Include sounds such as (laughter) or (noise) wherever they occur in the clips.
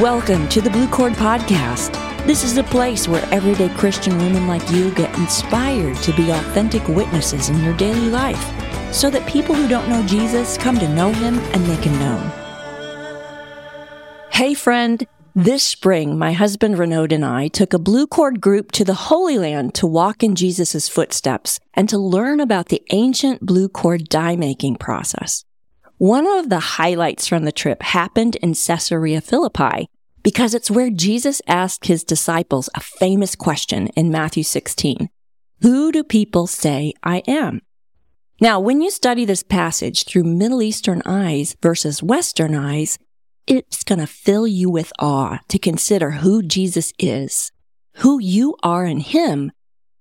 Welcome to the Blue Cord Podcast. This is a place where everyday Christian women like you get inspired to be authentic witnesses in your daily life so that people who don't know Jesus come to know him and make him known. Hey, friend. This spring, my husband Renaud and I took a Blue Cord group to the Holy Land to walk in Jesus' footsteps and to learn about the ancient Blue Cord dye making process. One of the highlights from the trip happened in Caesarea Philippi because it's where Jesus asked his disciples a famous question in Matthew 16. Who do people say I am? Now, when you study this passage through Middle Eastern eyes versus Western eyes, it's going to fill you with awe to consider who Jesus is, who you are in him,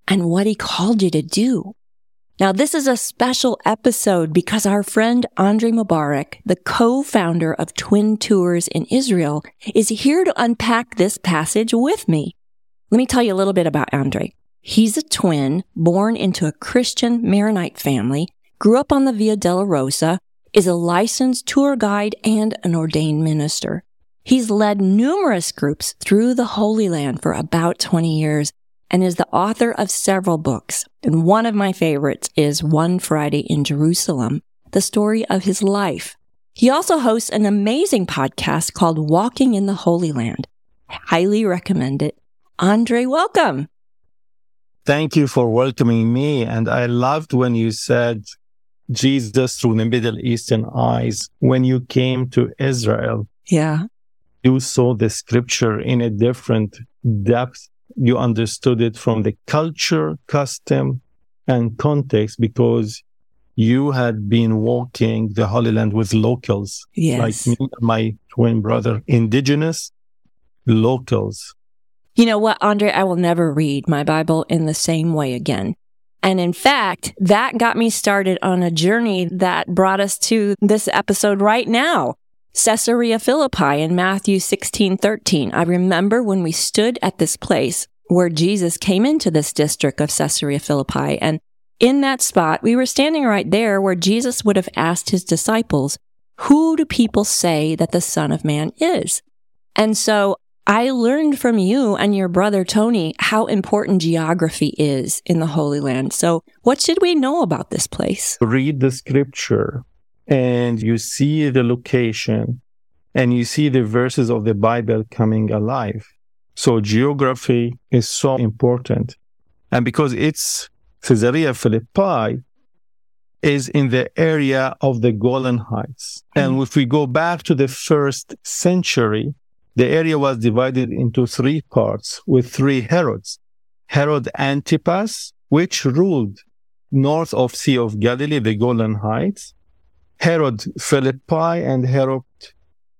and what he called you to do. Now, this is a special episode because our friend Andre Mubarek, the co-founder of Twin Tours in Israel, is here to unpack this passage with me. Let me tell you a little bit about Andre. He's a twin born into a Christian Maronite family, grew up on the Via Dolorosa, is a licensed tour guide and an ordained minister. He's led numerous groups through the Holy Land for about 20 years and is the author of several books. And one of my favorites is One Friday in Jerusalem, the story of his life. He also hosts an amazing podcast called Walking in the Holy Land. I highly recommend it. Andre, welcome. Thank you for welcoming me. And I loved when you said Jesus through the Middle Eastern eyes when you came to Israel. Yeah. You saw the scripture in a different depth you understood it from the culture, custom, and context because you had been walking the Holy Land with locals, yes. like me, my twin brother, indigenous locals. You know what, Andre? I will never read my Bible in the same way again. And in fact, that got me started on a journey that brought us to this episode right now. Caesarea Philippi in Matthew 16, 13. I remember when we stood at this place where Jesus came into this district of Caesarea Philippi. And in that spot, we were standing right there where Jesus would have asked his disciples, who do people say that the son of man is? And so I learned from you and your brother Tony how important geography is in the Holy Land. So what should we know about this place? Read the scripture and you see the location and you see the verses of the Bible coming alive. So geography is so important. And because it's Caesarea Philippi is in the area of the Golan Heights. And if we go back to the first century, the area was divided into three parts with three Herods. Herod Antipas, which ruled north of Sea of Galilee, the Golan Heights. Herod Philippi and Herod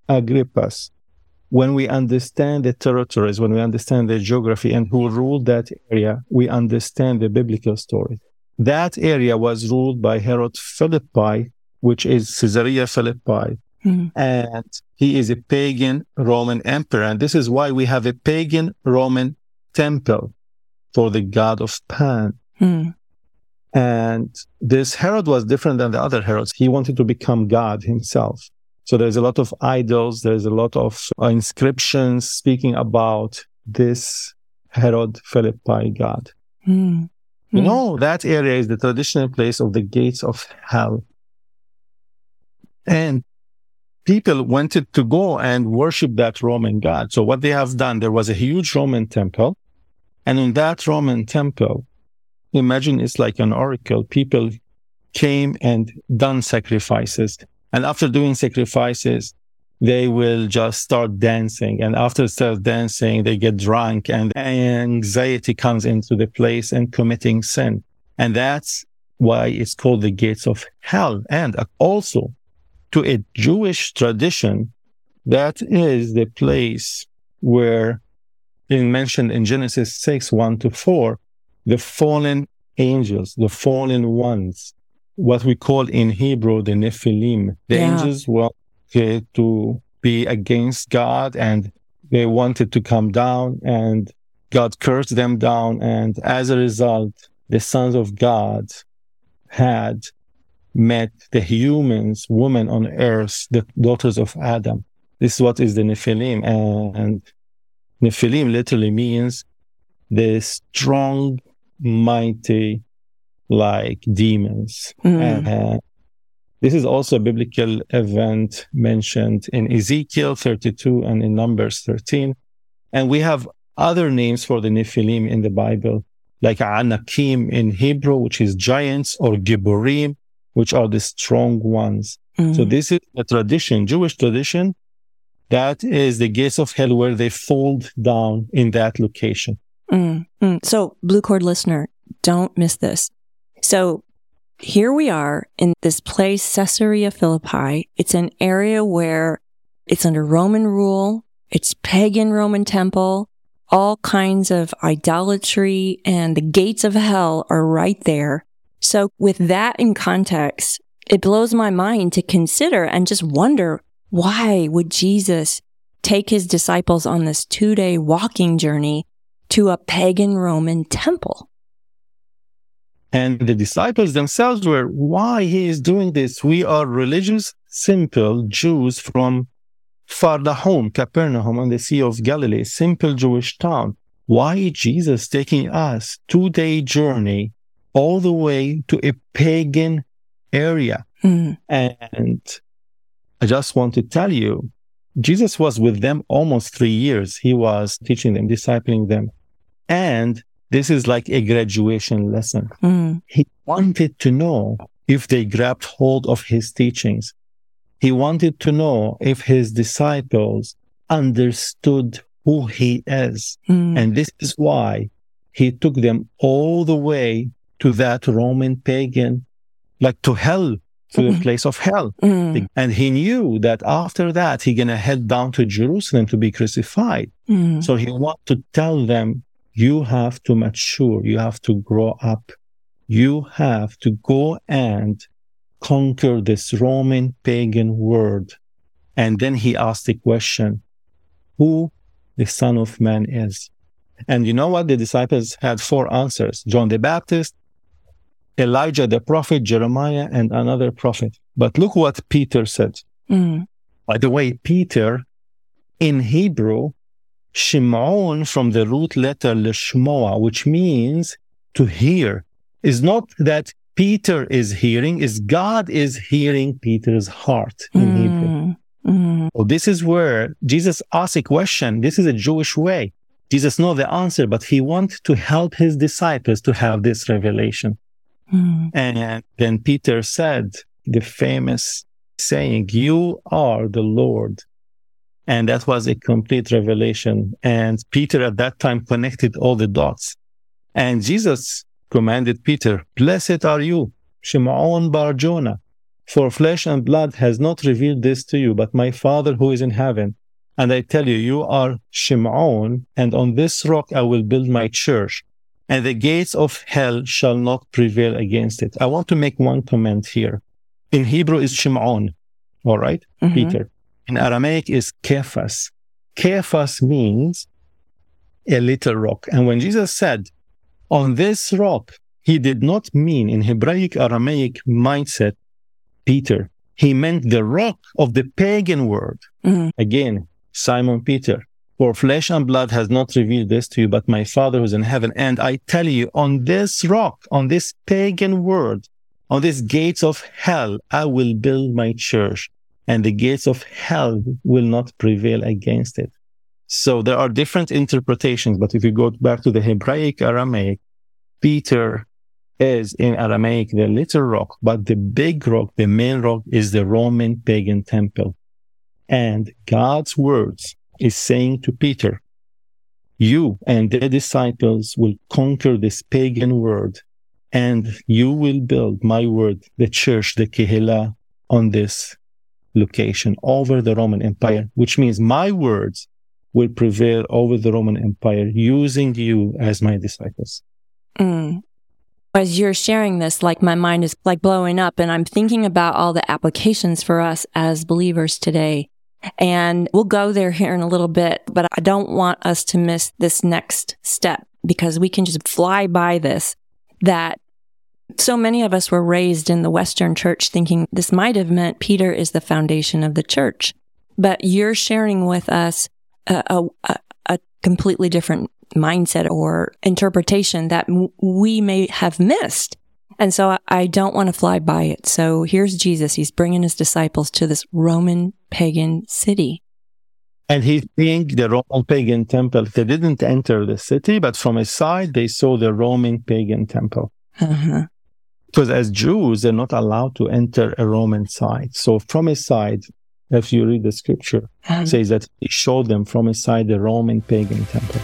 Agrippas. When we understand the territories, when we understand the geography and who ruled that area, we understand the biblical story. That area was ruled by Herod Philippi, which is Caesarea Philippi. Mm-hmm. And he is a pagan Roman emperor. And this is why we have a pagan Roman temple for the god of Pan. Mm. And this Herod was different than the other Herods. He wanted to become God himself. So there's a lot of idols, there's a lot of inscriptions speaking about this Herod Philippi God. Mm. You know, that area is the traditional place of the gates of hell. And people wanted to go and worship that Roman God. So what they have done, there was a huge Roman temple. And in that Roman temple, imagine it's like an oracle. People came and done sacrifices. And after doing sacrifices, they will just start dancing. And after start dancing, they get drunk and anxiety comes into the place and committing sin. And that's why it's called the gates of hell. And also to a Jewish tradition, that is the place where in mentioned in Genesis 6, 1 to 4, the fallen angels, the fallen ones, what we call in Hebrew the Nephilim. The yeah. angels were okay, to be against God and they wanted to come down and God cursed them down. And as a result, the sons of God had met the humans, women on earth, the daughters of Adam. This is what is the Nephilim. And Nephilim literally means the strong, mighty, like demons. Mm. Uh, this is also a biblical event mentioned in Ezekiel 32 and in Numbers 13. And we have other names for the Nephilim in the Bible, like Anakim in Hebrew, which is giants, or Gibborim, which are the strong ones. Mm. So this is a tradition, Jewish tradition. That is the gates of hell where they fold down in that location. Mm, mm. So, Blue Cord listener, don't miss this. So, here we are in this place, Caesarea Philippi. It's an area where it's under Roman rule. It's pagan Roman temple, all kinds of idolatry and the gates of hell are right there. So with that in context, it blows my mind to consider and just wonder why would Jesus take his disciples on this two day walking journey to a pagan Roman temple? And the disciples themselves were, why he is doing this? We are religious, simple Jews from Kfar Nahum, Capernaum on the Sea of Galilee, simple Jewish town. Why Jesus taking us two day journey all the way to a pagan area? Mm, And I just want to tell you, Jesus was with them almost three years. He was teaching them, discipling them. And this is like a graduation lesson. mm, He wanted to know if they grabbed hold of his teachings. He wanted to know if his disciples understood who he is. mm, And this is why he took them all the way to that Roman pagan, like to hell, to the Mhm. place of hell. mm, And he knew that after that, he gonna head down to Jerusalem to be crucified. mm, So he wanted to tell them, you have to mature. You have to grow up. You have to go and conquer this Roman pagan world. And then he asked the question, who the son of man is. And you know what? The disciples had four answers. John the Baptist, Elijah the prophet, Jeremiah, and another prophet. But look what Peter said. mm, By the way, Peter in Hebrew, Shimon from the root letter Lishmoa, which means to hear, is not that Peter is hearing, is God is hearing Peter's heart in Hebrew. mm, mm, So this is where Jesus asks a question. This is a Jewish way. Jesus knows the answer, but he wants to help his disciples to have this revelation. mm, And then Peter said the famous saying, You are the Lord. And that was a complete revelation. And Peter at that time connected all the dots. And Jesus commanded Peter, Blessed are you, Shimon Bar Jonah, for flesh and blood has not revealed this to you, but my Father who is in heaven. And I tell you, you are Shimon, and on this rock I will build my church, and the gates of hell shall not prevail against it. I want to make one comment here. In Hebrew is Shimon, all right? mhm, Peter. In Aramaic is Kephas. Kephas means a little rock. And when Jesus said, on this rock, he did not mean in Hebraic Aramaic mindset, Peter. He meant the rock of the pagan world. mm, Again, Simon Peter. For flesh and blood has not revealed this to you, but my Father who's in heaven. And I tell you, on this rock, on this pagan world, on these gates of hell, I will build my church, and the gates of hell will not prevail against it. So there are different interpretations, but if you go back to the Hebraic Aramaic, Peter is in Aramaic the little rock, but the big rock, the main rock is the Roman pagan temple. And God's words is saying to Peter, you and the disciples will conquer this pagan world and you will build my word, the church, the Kehillah on this location over the Roman Empire, which means my words will prevail over the Roman Empire using you as my disciples. mm. As you're sharing this, like my mind is like blowing up and I'm thinking about all the applications for us as believers today. And we'll go there here in a little bit, but I don't want us to miss this next step because we can just fly by this that so many of us were raised in the Western church thinking this might have meant Peter is the foundation of the church. but you're sharing with us a, a, a completely different mindset or interpretation that m- we may have missed. And so I, I don't want to fly by it. So here's Jesus. He's bringing his disciples to this Roman pagan city. And he's seeing the Roman pagan temple. They didn't enter the city, but from a side, they saw the Roman pagan temple. Uh-huh. Because as Jews, they're not allowed to enter a Roman site. So from a side, if you read the scripture, uh-huh. says that he showed them from a side the Roman pagan temple.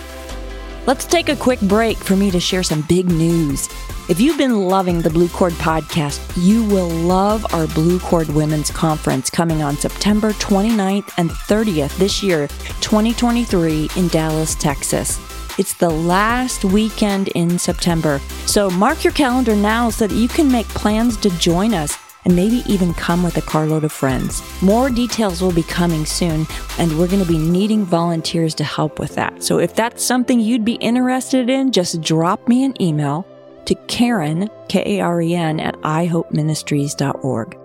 Let's take a quick break for me to share some big news. If you've been loving the Blue Cord podcast, you will love our Blue Cord Women's Conference coming on September 29th and 30th this year, 2023, in Dallas, Texas. It's the last weekend in September, so mark your calendar now so that you can make plans to join us and maybe even come with a carload of friends. More details will be coming soon, and we're going to be needing volunteers to help with that. So if that's something you'd be interested in, just drop me an email to Karen, K A R E N, at ihopeministries.org.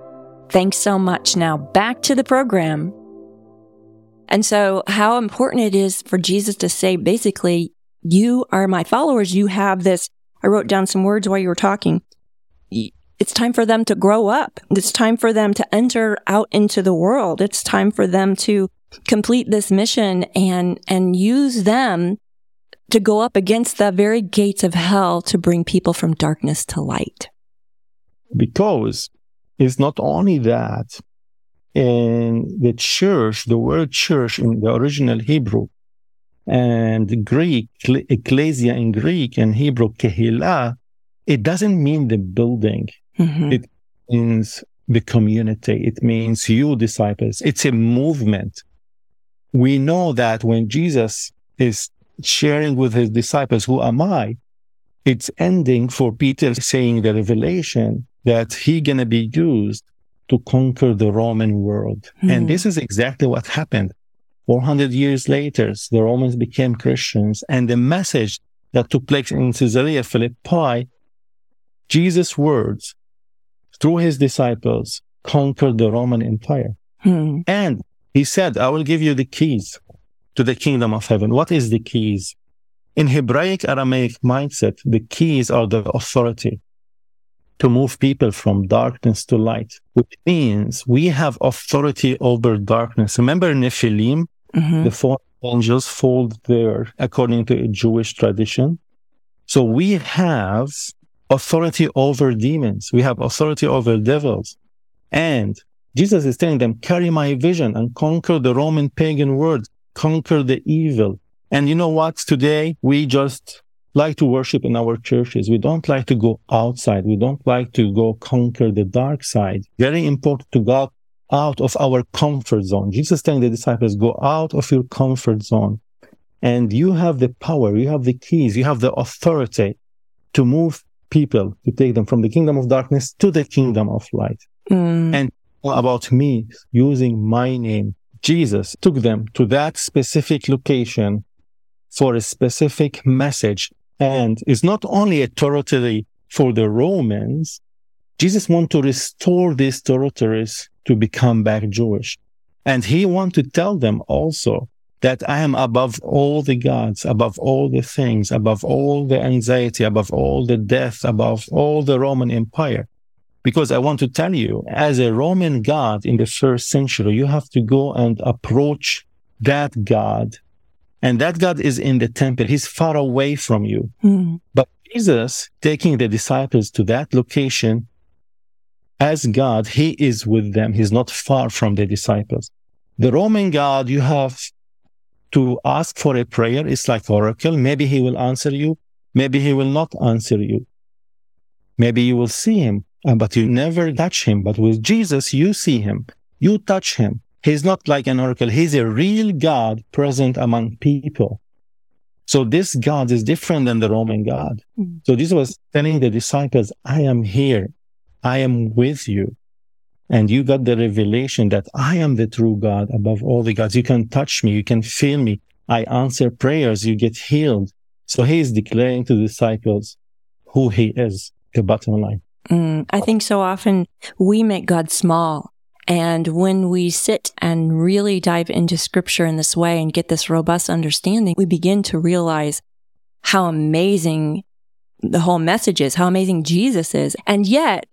Thanks so much. Now back to the program. And so, how important it is for Jesus to say, basically, you are my followers. You have this. I wrote down some words while you were talking. It's time for them to grow up. It's time for them to enter out into the world. It's time for them to complete this mission and, and use them to go up against the very gates of hell to bring people from darkness to light. Because it's not only that, in the church, the word church in the original Hebrew and Greek, ecclesia in Greek and Hebrew, kehillah, it doesn't mean the building. Mm-hmm. It means the community. It means you disciples. It's a movement. We know that when Jesus is sharing with his disciples, who am I? It's ending for Peter saying the revelation that he gonna be used to conquer the Roman world. Mm-hmm. And this is exactly what happened. 400 years later, the Romans became Christians and the message that took place in Caesarea Philippi, Jesus' words through his disciples, conquered the Roman Empire. Hmm. And he said, I will give you the keys to the kingdom of heaven. What is the keys? In Hebraic Aramaic mindset, the keys are the authority to move people from darkness to light, which means we have authority over darkness. Remember Nephilim, mm-hmm. the four angels fall there according to a Jewish tradition. So we have authority over demons. We have authority over devils. And Jesus is telling them, carry my vision and conquer the Roman pagan world, conquer the evil. And you know what? Today we just like to worship in our churches. We don't like to go outside. We don't like to go conquer the dark side. Very important to go out of our comfort zone. Jesus telling the disciples, go out of your comfort zone. And you have the power, you have the keys, you have the authority to move people to take them from the kingdom of darkness to the kingdom of light. Mm. And about me using my name, Jesus took them to that specific location for a specific message. And it's not only a for the Romans. Jesus wants to restore these territories to become back Jewish. And he wants to tell them also that I am above all the gods, above all the things, above all the anxiety, above all the death, above all the Roman Empire. Because I want to tell you, as a Roman god in the first century, you have to go and approach that God. And that God is in the temple. He's far away from you. Mm. But Jesus taking the disciples to that location as God, he is with them. He's not far from the disciples. The Roman God, you have to ask for a prayer. It's like oracle. Maybe he will answer you. Maybe he will not answer you. Maybe you will see him, uh, but you never touch him. But with Jesus, you see him. You touch him. He's not like an oracle. He's a real God present among people. So this God is different than the Roman God. Mm-hmm. So Jesus was telling the disciples, I am here. I am with you and you got the revelation that I am the true God above all the gods. You can touch me. You can feel me. I answer prayers. You get healed. So he is declaring to the disciples who he is, the bottom line. Mm, I think so often we make God small And when we sit and really dive into scripture in this way and get this robust understanding, we begin to realize how amazing the whole message is, how amazing Jesus is. And yet,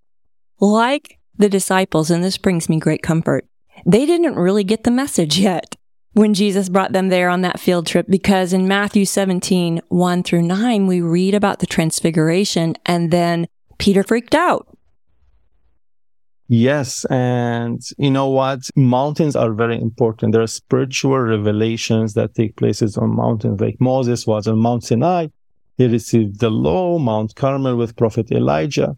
like the disciples, and this brings me great comfort, they didn't really get the message yet when Jesus brought them there on that field trip because in Matthew 17, 1 through 9, we read about the transfiguration and then Peter freaked out. Yes. And you know what? Mountains are very important. There are spiritual revelations that take places on mountains. Like Moses was on Mount Sinai. He received the law, Mount Carmel with Prophet Elijah.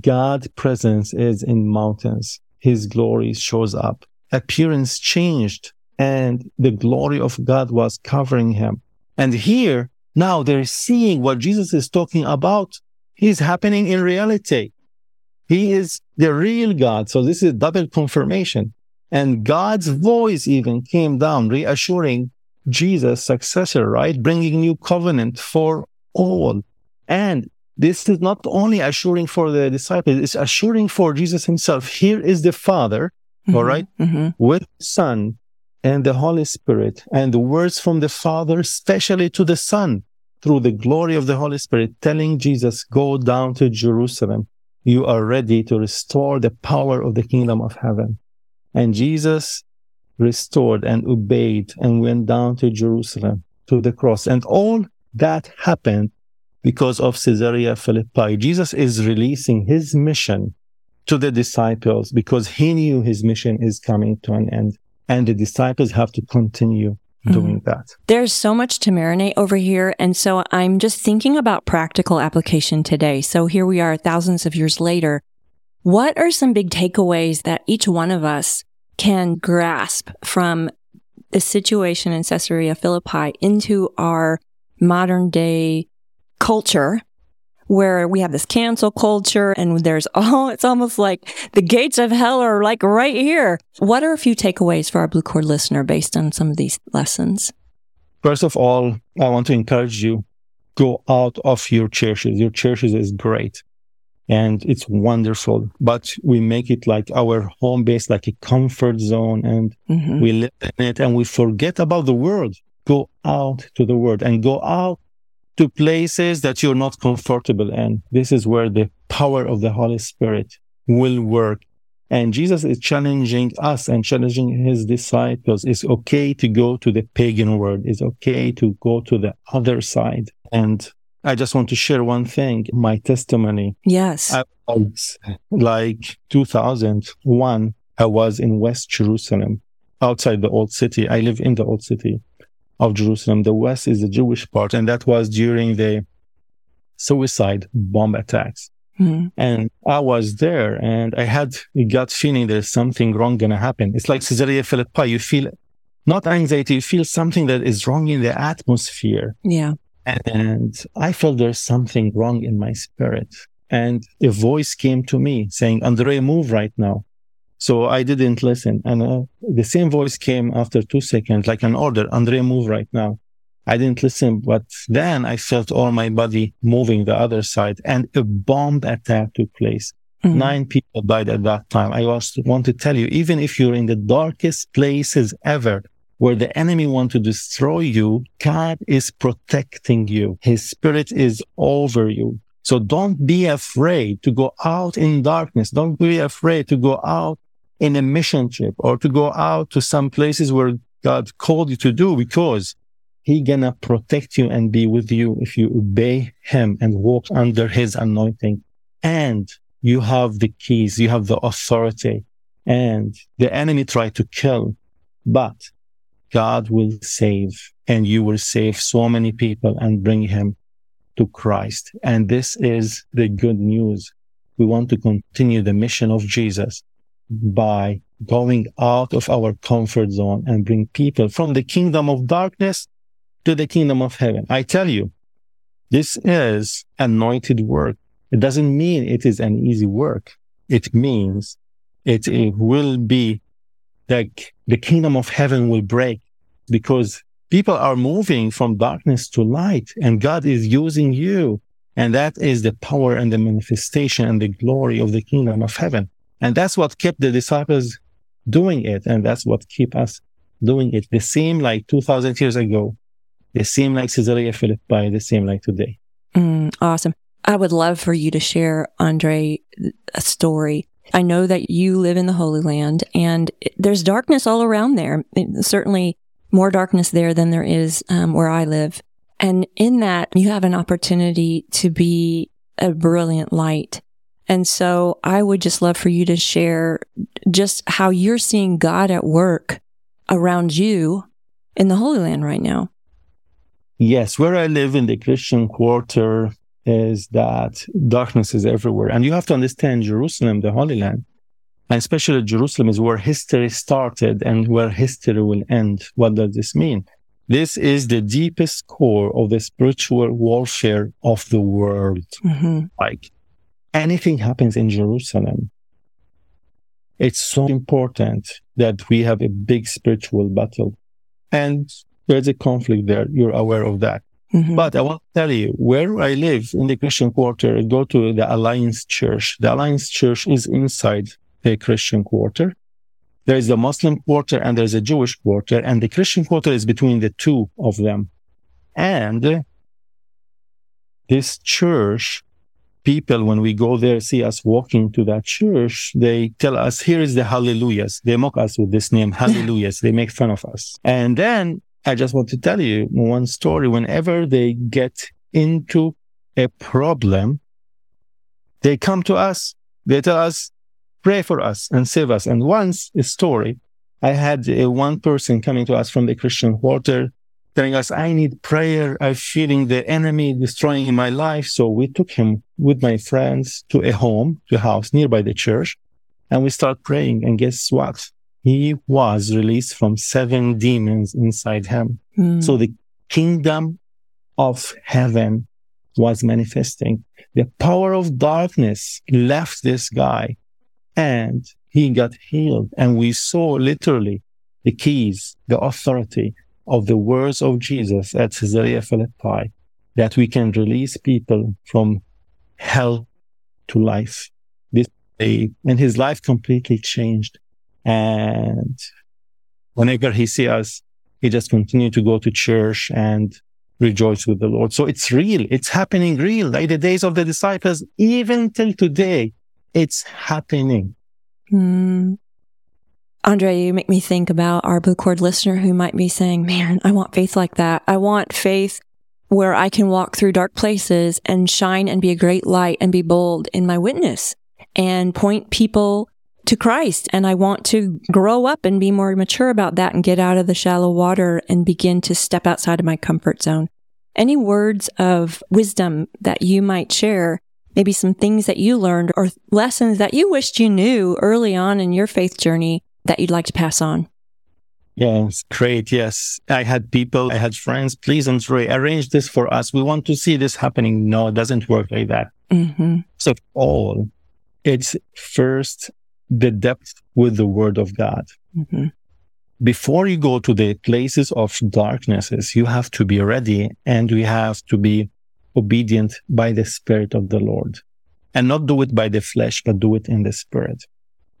God's presence is in mountains. His glory shows up. Appearance changed and the glory of God was covering him. And here, now they're seeing what Jesus is talking about. He's happening in reality. He is the real God. So this is double confirmation. And God's voice even came down, reassuring Jesus' successor, right? Bringing new covenant for all. And this is not only assuring for the disciples, it's assuring for Jesus himself. Here is the Father, mm-hmm, all right, mm-hmm. with Son and the Holy Spirit and the words from the Father, especially to the Son through the glory of the Holy Spirit, telling Jesus, go down to Jerusalem. You are ready to restore the power of the kingdom of heaven. And Jesus restored and obeyed and went down to Jerusalem to the cross. And all that happened because of Caesarea Philippi. Jesus is releasing his mission to the disciples because he knew his mission is coming to an end and the disciples have to continue doing mm-hmm. that. There's so much to marinate over here. And so I'm just thinking about practical application today. So here we are thousands of years later. What are some big takeaways that each one of us can grasp from the situation in Caesarea Philippi into our modern day culture where we have this cancel culture and there's all, it's almost like the gates of hell are like right here. What are a few takeaways for our Blue Cord listener based on some of these lessons? First of all, I want to encourage you go out of your churches. Your churches is great and it's wonderful, but we make it like our home base, like a comfort zone and mm-hmm. we live in it and we forget about the world. Go out to the world and go out to places that you're not comfortable in. This is where the power of the Holy Spirit will work. And Jesus is challenging us and challenging his disciples. It's okay to go to the pagan world. It's okay to go to the other side. And I just want to share one thing, my testimony. Yes. I was like 2001. I was in West Jerusalem outside the old city. I live in the old city of Jerusalem. The west is the Jewish part, and that was during the suicide bomb attacks. Mm-hmm. And I was there and I had a gut feeling there's something wrong going to happen. It's like Caesarea Philippi. You feel not anxiety, you feel something that is wrong in the atmosphere. Yeah. And I felt there's something wrong in my spirit. And a voice came to me saying, Andre, move right now. So I didn't listen. And uh, the same voice came after two seconds, like an order, Andre, move right now. I didn't listen, but then I felt all my body moving the other side and a bomb attack took place. Mm-hmm. Nine people died at that time. I was, want to tell you, even if you're in the darkest places ever, where the enemy want to destroy you, God is protecting you. His spirit is over you. So don't be afraid to go out in darkness. Don't be afraid to go out in a mission trip or to go out to some places where God called you to do because he gonna protect you and be with you if you obey him and walk under his anointing. And you have the keys, you have the authority and the enemy tried to kill, but God will save and you will save so many people and bring him to Christ. And this is the good news. We want to continue the mission of Jesus by going out of our comfort zone and bring people from the kingdom of darkness to the kingdom of heaven. I tell you, this is anointed work. It doesn't mean it is an easy work. It means it, it will be like the kingdom of heaven will break because people are moving from darkness to light and God is using you. And that is the power and the manifestation and the glory of the kingdom of heaven. And that's what kept the disciples doing it. And that's what keep us doing it. The same like 2000 years ago, the same like Caesarea Philippi, the same like today. Mm, awesome. I would love for you to share, Andre, a story. I know that you live in the Holy Land and there's darkness all around there. Certainly more darkness there than there is um, where I live. And in that, you have an opportunity to be a brilliant light. And so I would just love for you to share just how you're seeing God at work around you in the Holy Land right now. Yes, where I live in the Christian quarter is that darkness is everywhere. And you have to understand Jerusalem, the Holy Land, and especially Jerusalem is where history started and where history will end. What does this mean? This is the deepest core of the spiritual warfare of the world. Mm-hmm. Like anything happens in Jerusalem, it's so important that we have a big spiritual battle. And there's a conflict there. You're aware of that. Mm-hmm. But I want to tell you where I live in the Christian quarter, I go to the Alliance Church. The Alliance Church is inside the Christian quarter. There is the Muslim quarter and there's a Jewish quarter, and the Christian quarter is between the two of them. And this church people, when we go there, see us walking to that church, they tell us, here is the hallelujahs. They mock us with this name, (laughs) hallelujahs. they make fun of us. And then I just want to tell you one story. Whenever they get into a problem, they come to us. They tell us, pray for us and save us. And once a story, I had a one person coming to us from the Christian quarter telling us, I need prayer. I'm feeling the enemy destroying my life. So we took him with my friends to a home, to a house nearby the church. And we start praying. And guess what? He was released from seven demons inside him. Mm. So the kingdom of heaven was manifesting. The power of darkness left this guy and he got healed. And we saw literally the keys, the authority, of the words of Jesus at Caesarea Philippi that we can release people from hell to life. This day, and his life completely changed. And whenever he see us, he just continue to go to church and rejoice with the Lord. So it's real. It's happening real. Like the days of the disciples, even till today, it's happening. Mm. Andre, you make me think about our Blue Cord listener who might be saying, man, I want faith like that. I want faith where I can walk through dark places and shine and be a great light and be bold in my witness and point people to Christ. And I want to grow up and be more mature about that and get out of the shallow water and begin to step outside of my comfort zone. Any words of wisdom that you might share maybe some things that you learned or lessons that you wished you knew early on in your faith journey that you'd like to pass on? Yes, great. Yes. I had people, I had friends, please, Andre, arrange this for us. We want to see this happening. No, it doesn't work like that. Mm-hmm. So all it's first the depth with the word of God. Mm-hmm. Before you go to the places of darknesses, you have to be ready and we have to be obedient by the spirit of the Lord and not do it by the flesh, but do it in the spirit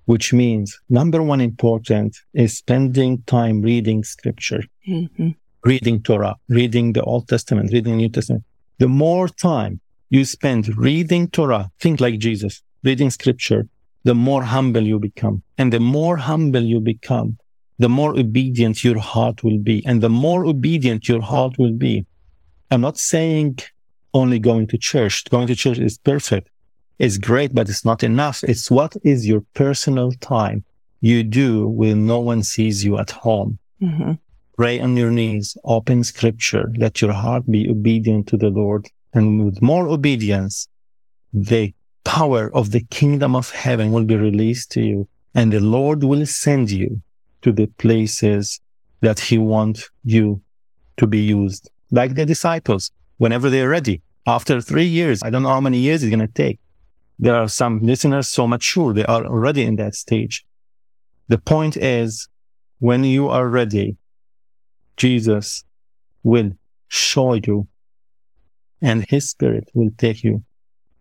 which means number one important is spending time reading scripture, mm-hmm. reading Torah, reading the Old Testament, reading New Testament. The more time you spend reading Torah, think like Jesus, reading scripture, the more humble you become. And the more humble you become, the more obedient your heart will be. And the more obedient your heart will be. I'm not saying only going to church. Going to church is perfect is great, but it's not enough. It's what is your personal time you do when no one sees you at home. Mm-hmm. Pray on your knees, open scripture, let your heart be obedient to the Lord. And with more obedience, the power of the kingdom of heaven will be released to you and the Lord will send you to the places that he wants you to be used. Like the disciples, whenever they're ready. After three years, I don't know how many years it's going to take there are some listeners so mature, they are already in that stage. The point is, when you are ready, Jesus will show you and his spirit will take you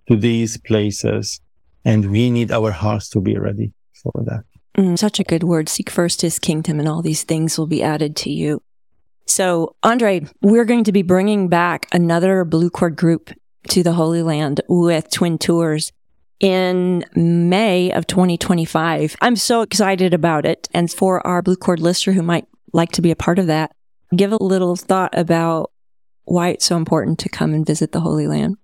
to these places. And we need our hearts to be ready for that. Mm, such a good word. Seek first his kingdom, and all these things will be added to you. So, Andre, we're going to be bringing back another Blue Cord group to the Holy Land with Twin Tours in May of 2025. I'm so excited about it. And for our Blue Cord listener who might like to be a part of that, give a little thought about why it's so important to come and visit the Holy Land.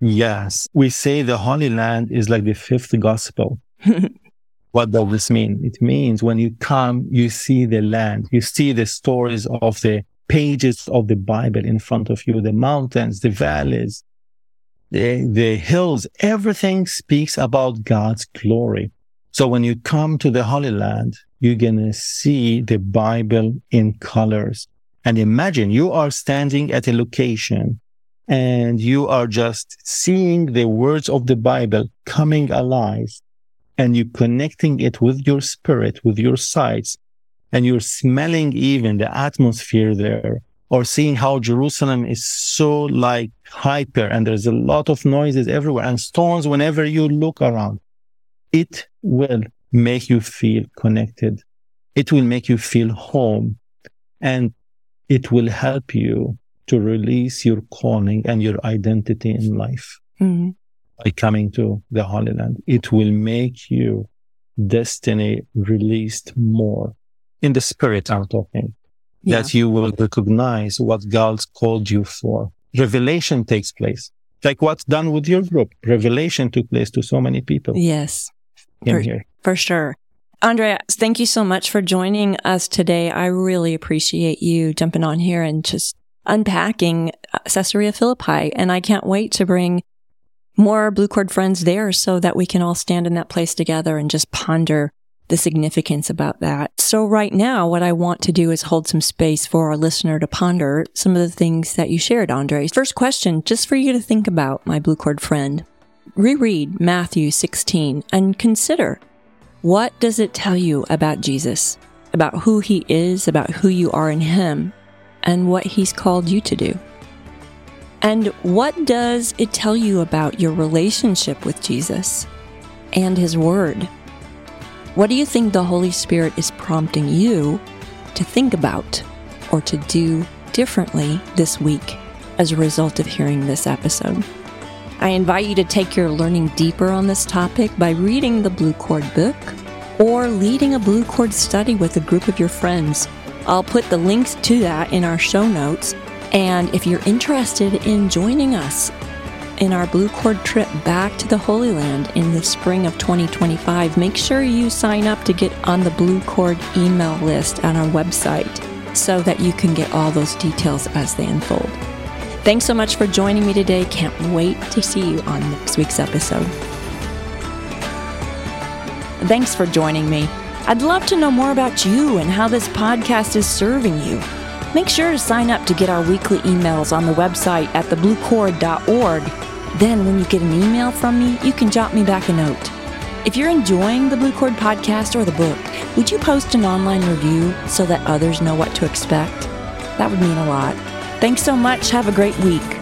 Yes. We say the Holy Land is like the fifth gospel. (laughs) what does this mean? It means when you come, you see the land, you see the stories of the pages of the Bible in front of you, the mountains, the valleys, the, the hills, everything speaks about God's glory. So when you come to the Holy Land, you're going to see the Bible in colors. And imagine you are standing at a location and you are just seeing the words of the Bible coming alive and you connecting it with your spirit, with your sights, and you're smelling even the atmosphere there or seeing how Jerusalem is so like hyper and there's a lot of noises everywhere and stones whenever you look around. It will make you feel connected. It will make you feel home and it will help you to release your calling and your identity in life mm-hmm. by coming to the Holy Land. It will make you destiny released more in the spirit. I'm talking yeah. that you will recognize what God's called you for. Revelation takes place. Like what's done with your group. Revelation took place to so many people. Yes. In for, here. For sure. Andre, thank you so much for joining us today. I really appreciate you jumping on here and just unpacking uh, Caesarea Philippi. And I can't wait to bring more Blue Cord friends there so that we can all stand in that place together and just ponder the significance about that. So right now, what I want to do is hold some space for our listener to ponder some of the things that you shared, Andre. First question, just for you to think about, my blue cord friend. Reread Matthew 16 and consider what does it tell you about Jesus, about who he is, about who you are in him, and what he's called you to do? And what does it tell you about your relationship with Jesus and his word? What do you think the Holy Spirit is prompting you to think about or to do differently this week as a result of hearing this episode? I invite you to take your learning deeper on this topic by reading the Blue Cord book or leading a Blue Cord study with a group of your friends. I'll put the links to that in our show notes. And if you're interested in joining us in our Blue Cord trip back to the Holy Land in the spring of 2025, make sure you sign up to get on the Blue Cord email list on our website so that you can get all those details as they unfold. Thanks so much for joining me today. Can't wait to see you on next week's episode. Thanks for joining me. I'd love to know more about you and how this podcast is serving you. Make sure to sign up to get our weekly emails on the website at thebluecord.org then, when you get an email from me, you can jot me back a note. If you're enjoying the Blue Cord podcast or the book, would you post an online review so that others know what to expect? That would mean a lot. Thanks so much. Have a great week.